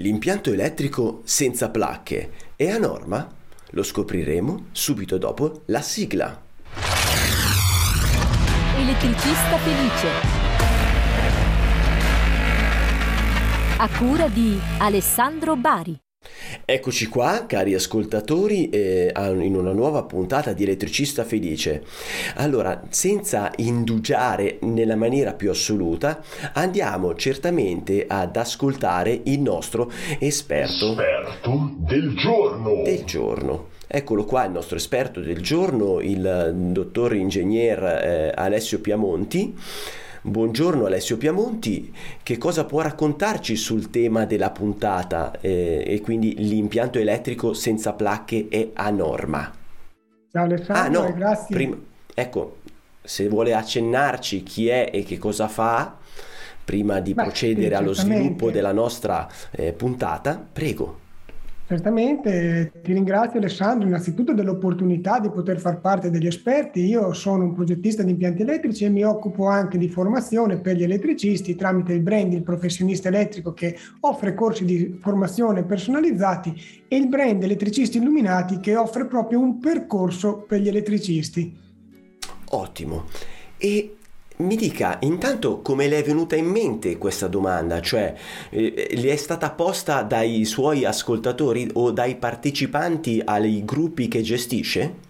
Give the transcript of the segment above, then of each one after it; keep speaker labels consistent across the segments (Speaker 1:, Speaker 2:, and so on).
Speaker 1: L'impianto elettrico senza placche è a norma? Lo scopriremo subito dopo la sigla.
Speaker 2: Elettricista felice. A cura di Alessandro Bari.
Speaker 1: Eccoci qua, cari ascoltatori, eh, in una nuova puntata di Elettricista Felice. Allora, senza indugiare nella maniera più assoluta, andiamo certamente ad ascoltare il nostro esperto,
Speaker 3: esperto del giorno.
Speaker 1: Del giorno. Eccolo qua il nostro esperto del giorno, il dottor ingegner eh, Alessio Piamonti. Buongiorno Alessio Piamonti, che cosa può raccontarci sul tema della puntata eh, e quindi l'impianto elettrico senza placche è a norma?
Speaker 4: Ciao Alessandro,
Speaker 1: ah, no,
Speaker 4: grazie.
Speaker 1: Prima, ecco, se vuole accennarci chi è e che cosa fa, prima di Beh, procedere allo sviluppo della nostra eh, puntata, prego.
Speaker 4: Certamente, ti ringrazio Alessandro innanzitutto dell'opportunità di poter far parte degli esperti. Io sono un progettista di impianti elettrici e mi occupo anche di formazione per gli elettricisti tramite il brand Il Professionista Elettrico che offre corsi di formazione personalizzati e il brand Elettricisti Illuminati che offre proprio un percorso per gli elettricisti.
Speaker 1: Ottimo. E mi dica intanto come le è venuta in mente questa domanda, cioè eh, le è stata posta dai suoi ascoltatori o dai partecipanti ai gruppi che gestisce?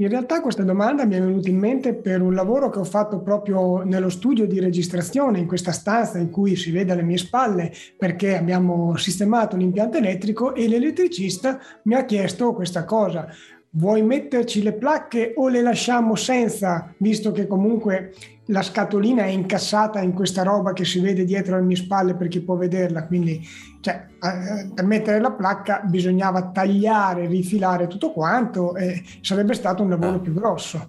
Speaker 4: In realtà questa domanda mi è venuta in mente per un lavoro che ho fatto proprio nello studio di registrazione, in questa stanza in cui si vede alle mie spalle, perché abbiamo sistemato l'impianto elettrico e l'elettricista mi ha chiesto questa cosa vuoi metterci le placche o le lasciamo senza, visto che comunque la scatolina è incassata in questa roba che si vede dietro le mie spalle per chi può vederla, quindi cioè, per mettere la placca bisognava tagliare, rifilare tutto quanto e sarebbe stato un lavoro ah. più grosso.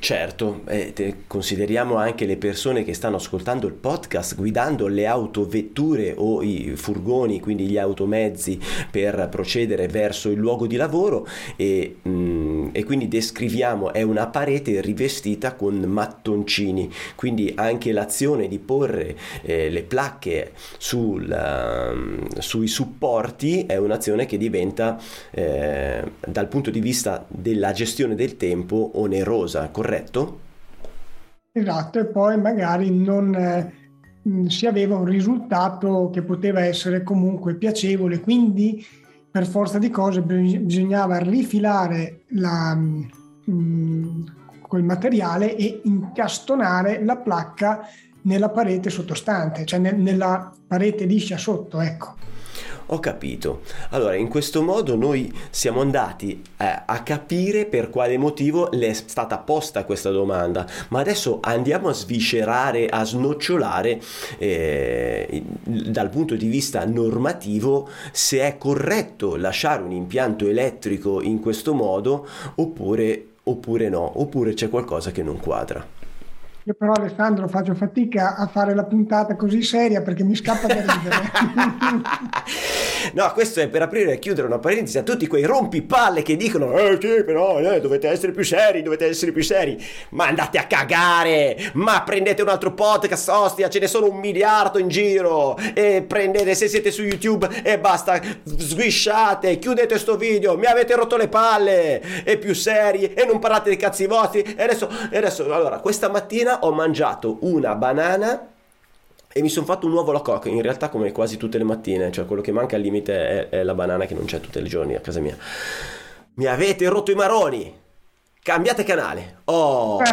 Speaker 1: Certo, eh, consideriamo anche le persone che stanno ascoltando il podcast guidando le autovetture o i furgoni, quindi gli automezzi per procedere verso il luogo di lavoro e, mh, mm, e quindi descriviamo è una parete rivestita con mattoncini, quindi anche l'azione di porre eh, le placche sul, uh, sui supporti è un'azione che diventa eh, dal punto di vista della gestione del tempo onerosa, corretto?
Speaker 4: Esatto, e poi magari non eh, si aveva un risultato che poteva essere comunque piacevole, quindi per forza di cose bisognava rifilare la, mh, quel materiale e incastonare la placca nella parete sottostante, cioè ne, nella parete liscia sotto, ecco.
Speaker 1: Ho capito. Allora, in questo modo noi siamo andati eh, a capire per quale motivo le è stata posta questa domanda, ma adesso andiamo a sviscerare, a snocciolare eh, dal punto di vista normativo se è corretto lasciare un impianto elettrico in questo modo oppure, oppure no, oppure c'è qualcosa che non quadra.
Speaker 4: Io però Alessandro faccio fatica a fare la puntata così seria perché mi scappa da ridere.
Speaker 1: no, questo è per aprire e chiudere una parentesi a tutti quei rompipalle che dicono eh sì, però eh, dovete essere più seri, dovete essere più seri. Ma andate a cagare! Ma prendete un altro podcast, ostia, ce ne sono un miliardo in giro e prendete se siete su YouTube e basta, sguisciate, chiudete sto video, mi avete rotto le palle e più seri e non parlate dei cazzi vostri e adesso, e adesso allora, questa mattina mattina ho mangiato una banana e mi sono fatto un uovo alla coca, in realtà come quasi tutte le mattine, cioè quello che manca al limite è, è la banana che non c'è tutti i giorni a casa mia. Mi avete rotto i maroni! Cambiate canale! Oh!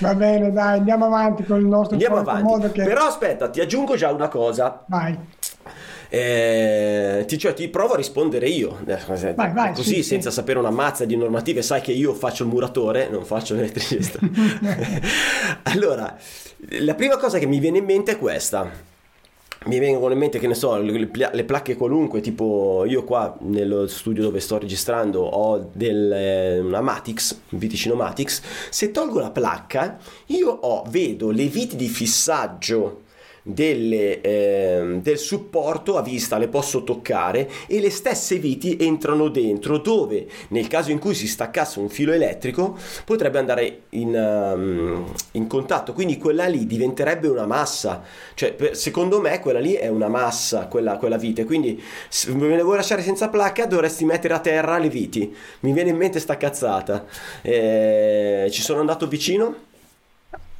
Speaker 4: Va bene, dai, andiamo avanti con il nostro
Speaker 1: Andiamo avanti. Che... Però aspetta, ti aggiungo già una cosa.
Speaker 4: Vai.
Speaker 1: Eh, ti, cioè, ti provo a rispondere io, eh, vai, vai, così sì, senza sì. sapere una mazza di normative, sai che io faccio il muratore, non faccio l'elettricista. allora, la prima cosa che mi viene in mente è questa mi vengono in mente che ne so le, le, placche qualunque tipo io qua nello studio dove sto registrando ho del, eh, una Matix un Viticino Matix se tolgo la placca io ho, vedo le viti di fissaggio delle, eh, del supporto a vista, le posso toccare e le stesse viti entrano dentro dove nel caso in cui si staccasse un filo elettrico potrebbe andare in, um, in contatto, quindi quella lì diventerebbe una massa, cioè per, secondo me quella lì è una massa, quella, quella vite, quindi se me le vuoi lasciare senza placca dovresti mettere a terra le viti, mi viene in mente sta cazzata, eh, ci sono andato vicino?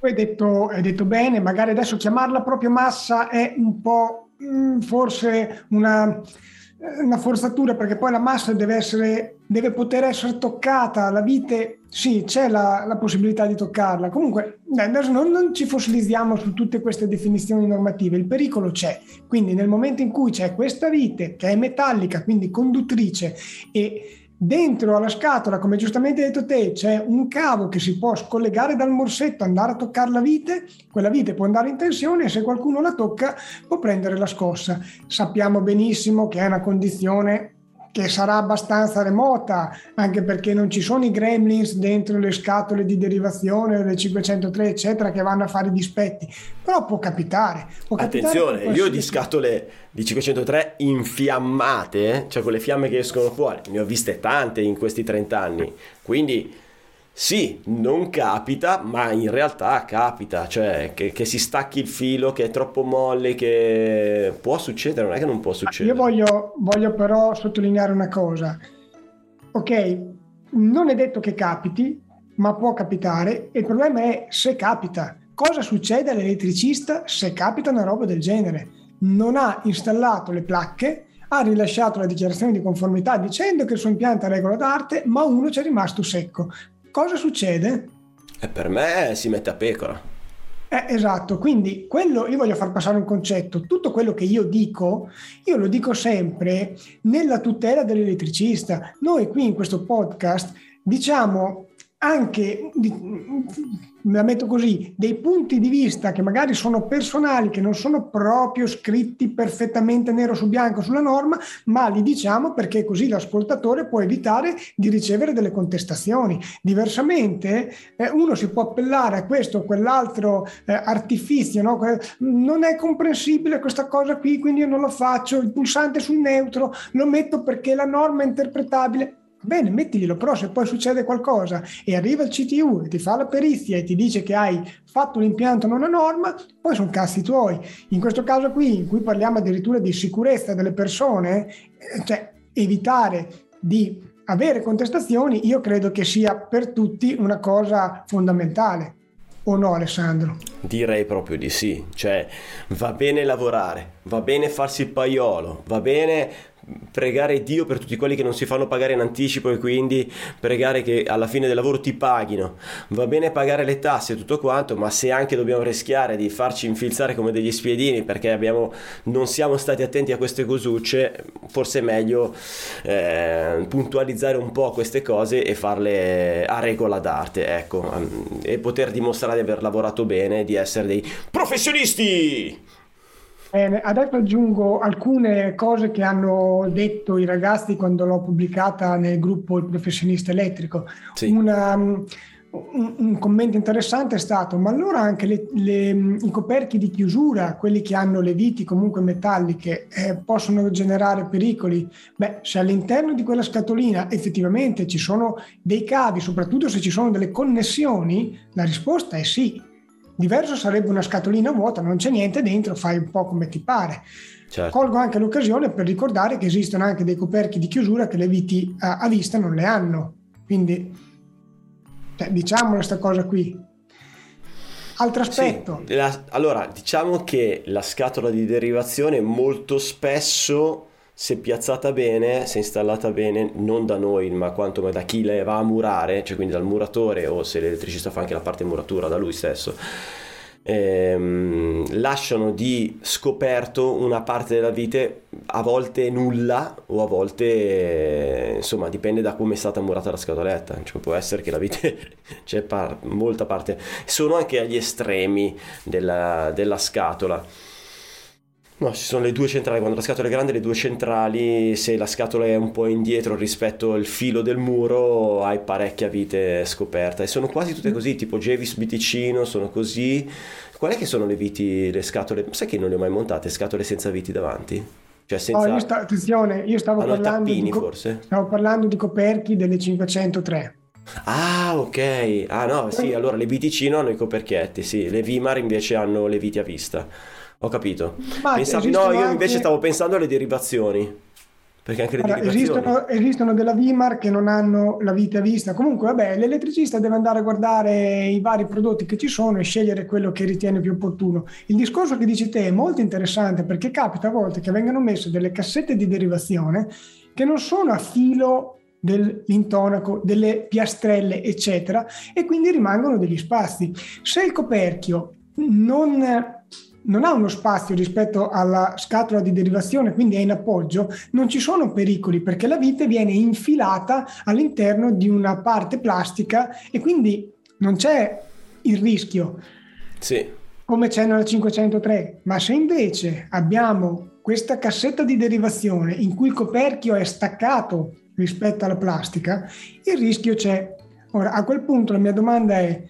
Speaker 4: Hai detto, hai detto bene, magari adesso chiamarla proprio massa è un po' mm, forse una, una, forzatura perché poi la massa deve, essere, deve poter essere toccata, la vite sì, c'è la, la possibilità di toccarla. Comunque, adesso non, non, ci fossilizziamo su tutte queste definizioni normative, il pericolo c'è. Quindi nel momento in cui c'è questa vite che è metallica, quindi conduttrice e Dentro alla scatola, come giustamente hai detto te, c'è un cavo che si può scollegare dal morsetto, andare a toccare la vite, quella vite può andare in tensione e se qualcuno la tocca può prendere la scossa. Sappiamo benissimo che è una condizione che sarà abbastanza remota, anche perché non ci sono i gremlins dentro le scatole di derivazione del 503, eccetera, che vanno a fare i dispetti. Però può capitare. Può
Speaker 1: Attenzione, capitare io di scatole di 503 infiammate, cioè con le fiamme che escono fuori, ne ho viste tante in questi 30 anni. Quindi sì, non capita, ma in realtà capita, cioè che, che, si stacchi il filo, che è troppo molle, che può succedere, non è che non può succedere.
Speaker 4: Io voglio, voglio però sottolineare una cosa. Ok, non è detto che capiti, ma può capitare. Il problema è se capita. Cosa succede all'elettricista se capita una roba del genere? Non ha installato le placche, ha rilasciato la dichiarazione di conformità dicendo che il suo impianto è regola d'arte, ma uno ci è rimasto secco cosa succede?
Speaker 1: E per me si mette a pecora.
Speaker 4: Eh, esatto, quindi quello, io voglio far passare un concetto, tutto quello che io dico, io lo dico sempre nella tutela dell'elettricista. Noi qui in questo podcast diciamo anche, la metto così, dei punti di vista che magari sono personali, che non sono proprio scritti perfettamente nero su bianco sulla norma, ma li diciamo perché così l'ascoltatore può evitare di ricevere delle contestazioni. Diversamente eh, uno si può appellare a questo o quell'altro eh, artifizio, no? non è comprensibile questa cosa qui, quindi io non lo faccio, il pulsante sul neutro lo metto perché la norma è interpretabile Bene, mettiglielo, però se poi succede qualcosa e arriva il CTU e ti fa la perizia e ti dice che hai fatto un impianto non a norma, poi sono cazzi tuoi. In questo caso qui, in cui parliamo addirittura di sicurezza delle persone, eh, cioè evitare di avere contestazioni, io credo che sia per tutti una cosa fondamentale. O no, Alessandro?
Speaker 1: Direi proprio di sì, cioè va bene lavorare, va bene farsi il paiolo, va bene pregare Dio per tutti quelli che non si fanno pagare in anticipo e quindi pregare che alla fine del lavoro ti paghino. Va bene pagare le tasse e tutto quanto, ma se anche dobbiamo rischiare di farci infilzare come degli spiedini perché abbiamo, non siamo stati attenti a queste cosucce, forse è meglio eh, puntualizzare un po' queste cose e farle a regola d'arte, ecco, e poter dimostrare di aver lavorato bene, di essere dei professionisti.
Speaker 4: Bene, adesso aggiungo alcune cose che hanno detto i ragazzi quando l'ho pubblicata nel gruppo Il professionista elettrico. Sì. Una, um, un, un, commento interessante è stato, ma allora anche le, le, i coperchi di chiusura, quelli che hanno le viti comunque metalliche, eh, possono generare pericoli? Beh, se all'interno di quella scatolina effettivamente ci sono dei cavi, soprattutto se ci sono delle connessioni, la risposta è sì Diverso sarebbe una scatolina vuota, non c'è niente dentro, fai un po' come ti pare. Certo. Colgo anche l'occasione per ricordare che esistono anche dei coperchi di chiusura che le viti a, a vista non le hanno. Quindi cioè, diciamo questa cosa qui. Altro aspetto.
Speaker 1: Sì, la, allora, diciamo che la scatola di derivazione molto spesso se piazzata bene, se installata bene, non da noi, ma quanto da chi le va a murare, cioè quindi dal muratore o se l'elettricista fa anche la parte muratura da lui stesso, ehm, lasciano di scoperto una parte della vite a volte nulla o a volte insomma dipende da come è stata murata la scatoletta. Cioè, può essere che la vite c'è par- molta parte. Sono anche agli estremi della, della scatola No, ci sono le due centrali, quando la scatola è grande le due centrali, se la scatola è un po' indietro rispetto al filo del muro hai parecchia vite scoperta e sono quasi tutte così, tipo Javis Biticino sono così, Qual è che sono le viti, le scatole? Sai che non le ho mai montate, scatole senza viti davanti? Cioè senza...
Speaker 4: No, io sta- attenzione, io stavo
Speaker 1: Hanno i
Speaker 4: parlando,
Speaker 1: tappini,
Speaker 4: di co-
Speaker 1: forse?
Speaker 4: stavo parlando di coperchi delle 503.
Speaker 1: Ah, ok. Ah, no, sì, allora le viticino hanno i coperchietti, sì. Le Vimar invece hanno le viti a vista. Ho capito.
Speaker 4: Ma
Speaker 1: Pensavi- no, io
Speaker 4: anche-
Speaker 1: invece stavo pensando alle derivazioni. Perché anche le
Speaker 4: Allora,
Speaker 1: derivazioni...
Speaker 4: esistono, esistono della Vimar che non hanno la vita vista. Comunque, vabbè, l'elettricista deve andare a guardare i vari prodotti che ci sono e scegliere quello che ritiene più opportuno. Il discorso che dici te è molto interessante perché capita a volte che vengano messe delle cassette di derivazione che non sono a filo dell'intonaco, delle piastrelle, eccetera, e quindi rimangono degli spazi. Se il coperchio non non ha uno spazio rispetto alla scatola di derivazione, quindi è in appoggio, non ci sono pericoli perché la vite viene infilata all'interno di una parte plastica e quindi non c'è il rischio
Speaker 1: Sì.
Speaker 4: come c'è nella 503. Ma se invece abbiamo questa cassetta di derivazione in cui il coperchio è staccato rispetto alla plastica, il rischio c'è. Ora, a quel punto la mia domanda è,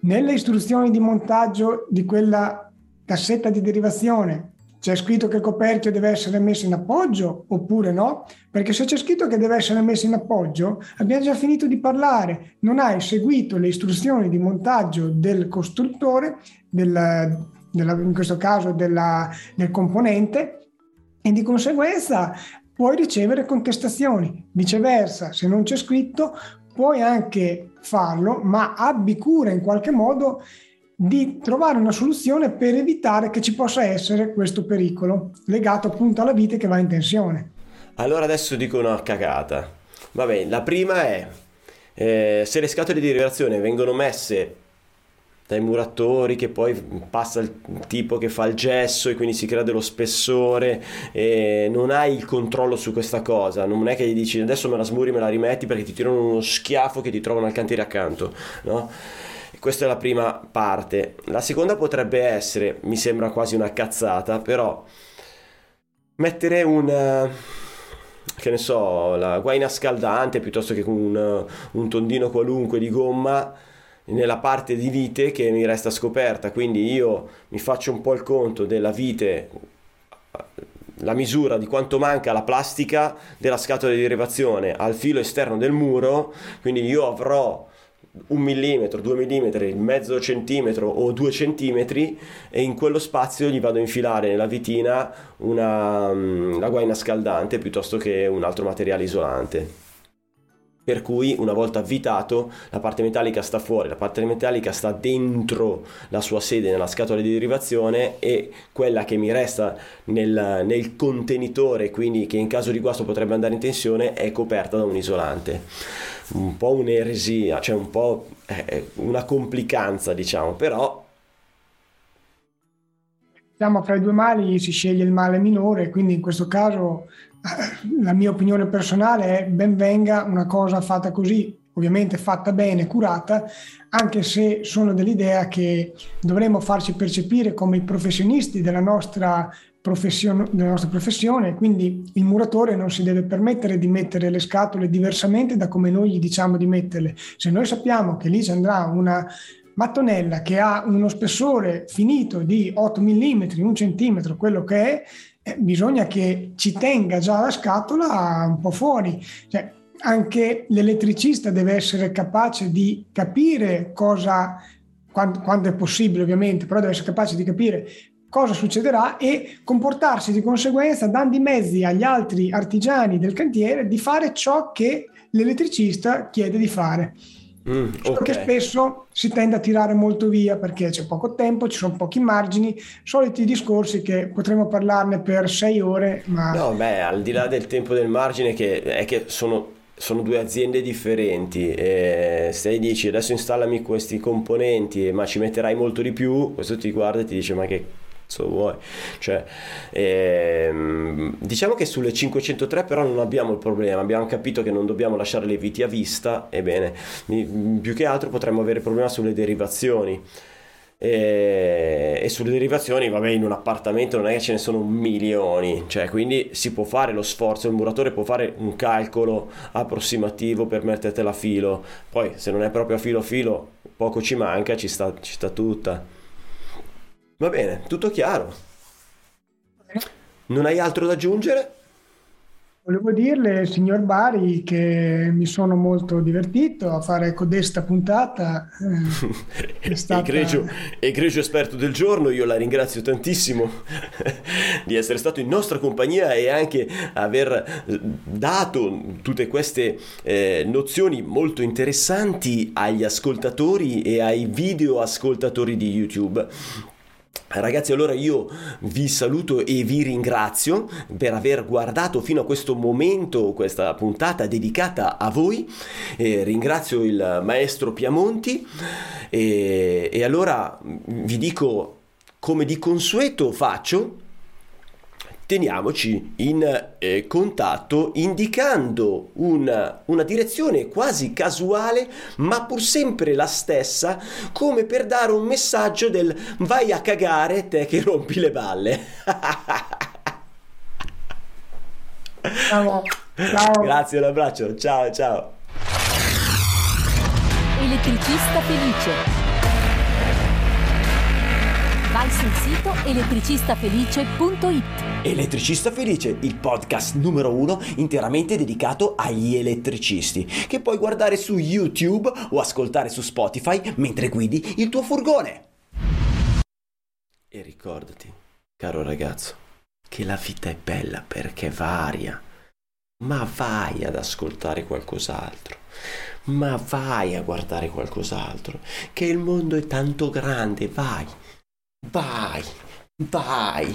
Speaker 4: nelle istruzioni di montaggio di quella cassetta di derivazione c'è scritto che il coperchio deve essere messo in appoggio oppure no? Perché se c'è scritto che deve essere messo in appoggio, abbiamo già finito di parlare, non hai seguito le istruzioni di montaggio del costruttore, del- della- in questo caso della- del componente, e di conseguenza puoi ricevere contestazioni. Viceversa, se non c'è scritto, puoi anche farlo, ma abbi cura in qualche modo di trovare una soluzione per evitare che ci possa essere questo pericolo legato appunto alla vite che va in tensione.
Speaker 1: Allora adesso dico una cagata. Vabbè, la prima è eh, se le scatole di derivazione vengono messe dai muratori che poi passa il tipo che fa il gesso e quindi si crea dello spessore e non hai il controllo su questa cosa non è che gli dici adesso me la smuri me la rimetti perché ti tirano uno schiaffo che ti trovano al cantiere accanto no? Questa è la prima parte. La seconda potrebbe essere mi sembra quasi una cazzata però mettere un eh, che ne so la guaina scaldante piuttosto che un, un tondino qualunque di gomma nella parte di vite che mi resta scoperta. Quindi io mi faccio un po' il conto della vite la misura di quanto manca la plastica della scatola di derivazione al filo esterno del muro. Quindi io avrò un millimetro, due millimetri, mezzo centimetro o due centimetri e in quello spazio gli vado a infilare nella vitina una, mm, la guaina scaldante piuttosto che un altro materiale isolante. Per cui una volta avvitato la parte metallica sta fuori, la parte metallica sta dentro la sua sede nella scatola di derivazione e quella che mi resta nel, nel contenitore, quindi che in caso di guasto potrebbe andare in tensione, è coperta da un isolante. Un po' un'eresia, cioè un po' eh, una complicanza diciamo, però
Speaker 4: Diciamo fra i due mali si sceglie il male minore, quindi in questo caso la mia opinione personale è ben venga una cosa fatta così, ovviamente fatta bene, curata, anche se sono dell'idea che dovremmo farci percepire come i professionisti della nostra, della nostra professione, quindi il muratore non si deve permettere di mettere le scatole diversamente da come noi gli diciamo di metterle. Se noi sappiamo che lì ci andrà una mattonella che ha uno spessore finito di 8 mm, 1 cm, quello che è, eh, bisogna che ci tenga già la scatola un po' fuori. Cioè, anche l'elettricista deve essere capace di capire cosa, quando, quando è possibile ovviamente, però deve essere capace di capire cosa succederà e comportarsi di conseguenza dando i mezzi agli altri artigiani del cantiere di fare ciò che l'elettricista chiede di fare.
Speaker 1: Mm,
Speaker 4: Solo che
Speaker 1: ok.
Speaker 4: spesso si tende a tirare molto via perché c'è poco tempo, ci sono pochi margini, soliti discorsi che potremmo parlarne per sei ore, ma
Speaker 1: No, beh, al di là del tempo del margine, che è che sono, sono due aziende differenti. E se dici adesso installami questi componenti, ma ci metterai molto di più, questo ti guarda e ti dice: Ma che cazzo vuoi? Cioè, ehm, diciamo che sulle 503 però non abbiamo il problema, abbiamo capito che non dobbiamo lasciare le viti a vista, ebbene, più che altro potremmo avere problema sulle derivazioni. E, e sulle derivazioni, vabbè, in un appartamento non è che ce ne sono milioni, cioè quindi si può fare lo sforzo, il muratore può fare un calcolo approssimativo per mettertela a filo, poi se non è proprio a filo filo, poco ci manca, ci sta, ci sta tutta. Va bene, tutto chiaro. Non hai altro da aggiungere?
Speaker 4: Volevo dirle, signor Bari, che mi sono molto divertito a fare codesta puntata.
Speaker 1: Eh, stata... egregio, egregio esperto del giorno, io la ringrazio tantissimo di essere stato in nostra compagnia e anche aver dato tutte queste eh, nozioni molto interessanti agli ascoltatori e ai video ascoltatori di YouTube. Ragazzi, allora io vi saluto e vi ringrazio per aver guardato fino a questo momento questa puntata dedicata a voi. E ringrazio il maestro Piamonti e, e allora vi dico come di consueto faccio teniamoci in eh, contatto indicando una, una direzione quasi casuale ma pur sempre la stessa come per dare un messaggio del vai a cagare te che rompi le balle
Speaker 4: ciao, ciao.
Speaker 1: grazie un abbraccio. Ciao ciao.
Speaker 2: Elettricista felice vai sul sito elettricistafelice.it.
Speaker 1: Elettricista Felice, il podcast numero uno interamente dedicato agli elettricisti, che puoi guardare su YouTube o ascoltare su Spotify mentre guidi il tuo furgone. E ricordati, caro ragazzo, che la vita è bella perché varia. Ma vai ad ascoltare qualcos'altro ma vai a guardare qualcos'altro, che il mondo è tanto grande, vai, Vai, vai.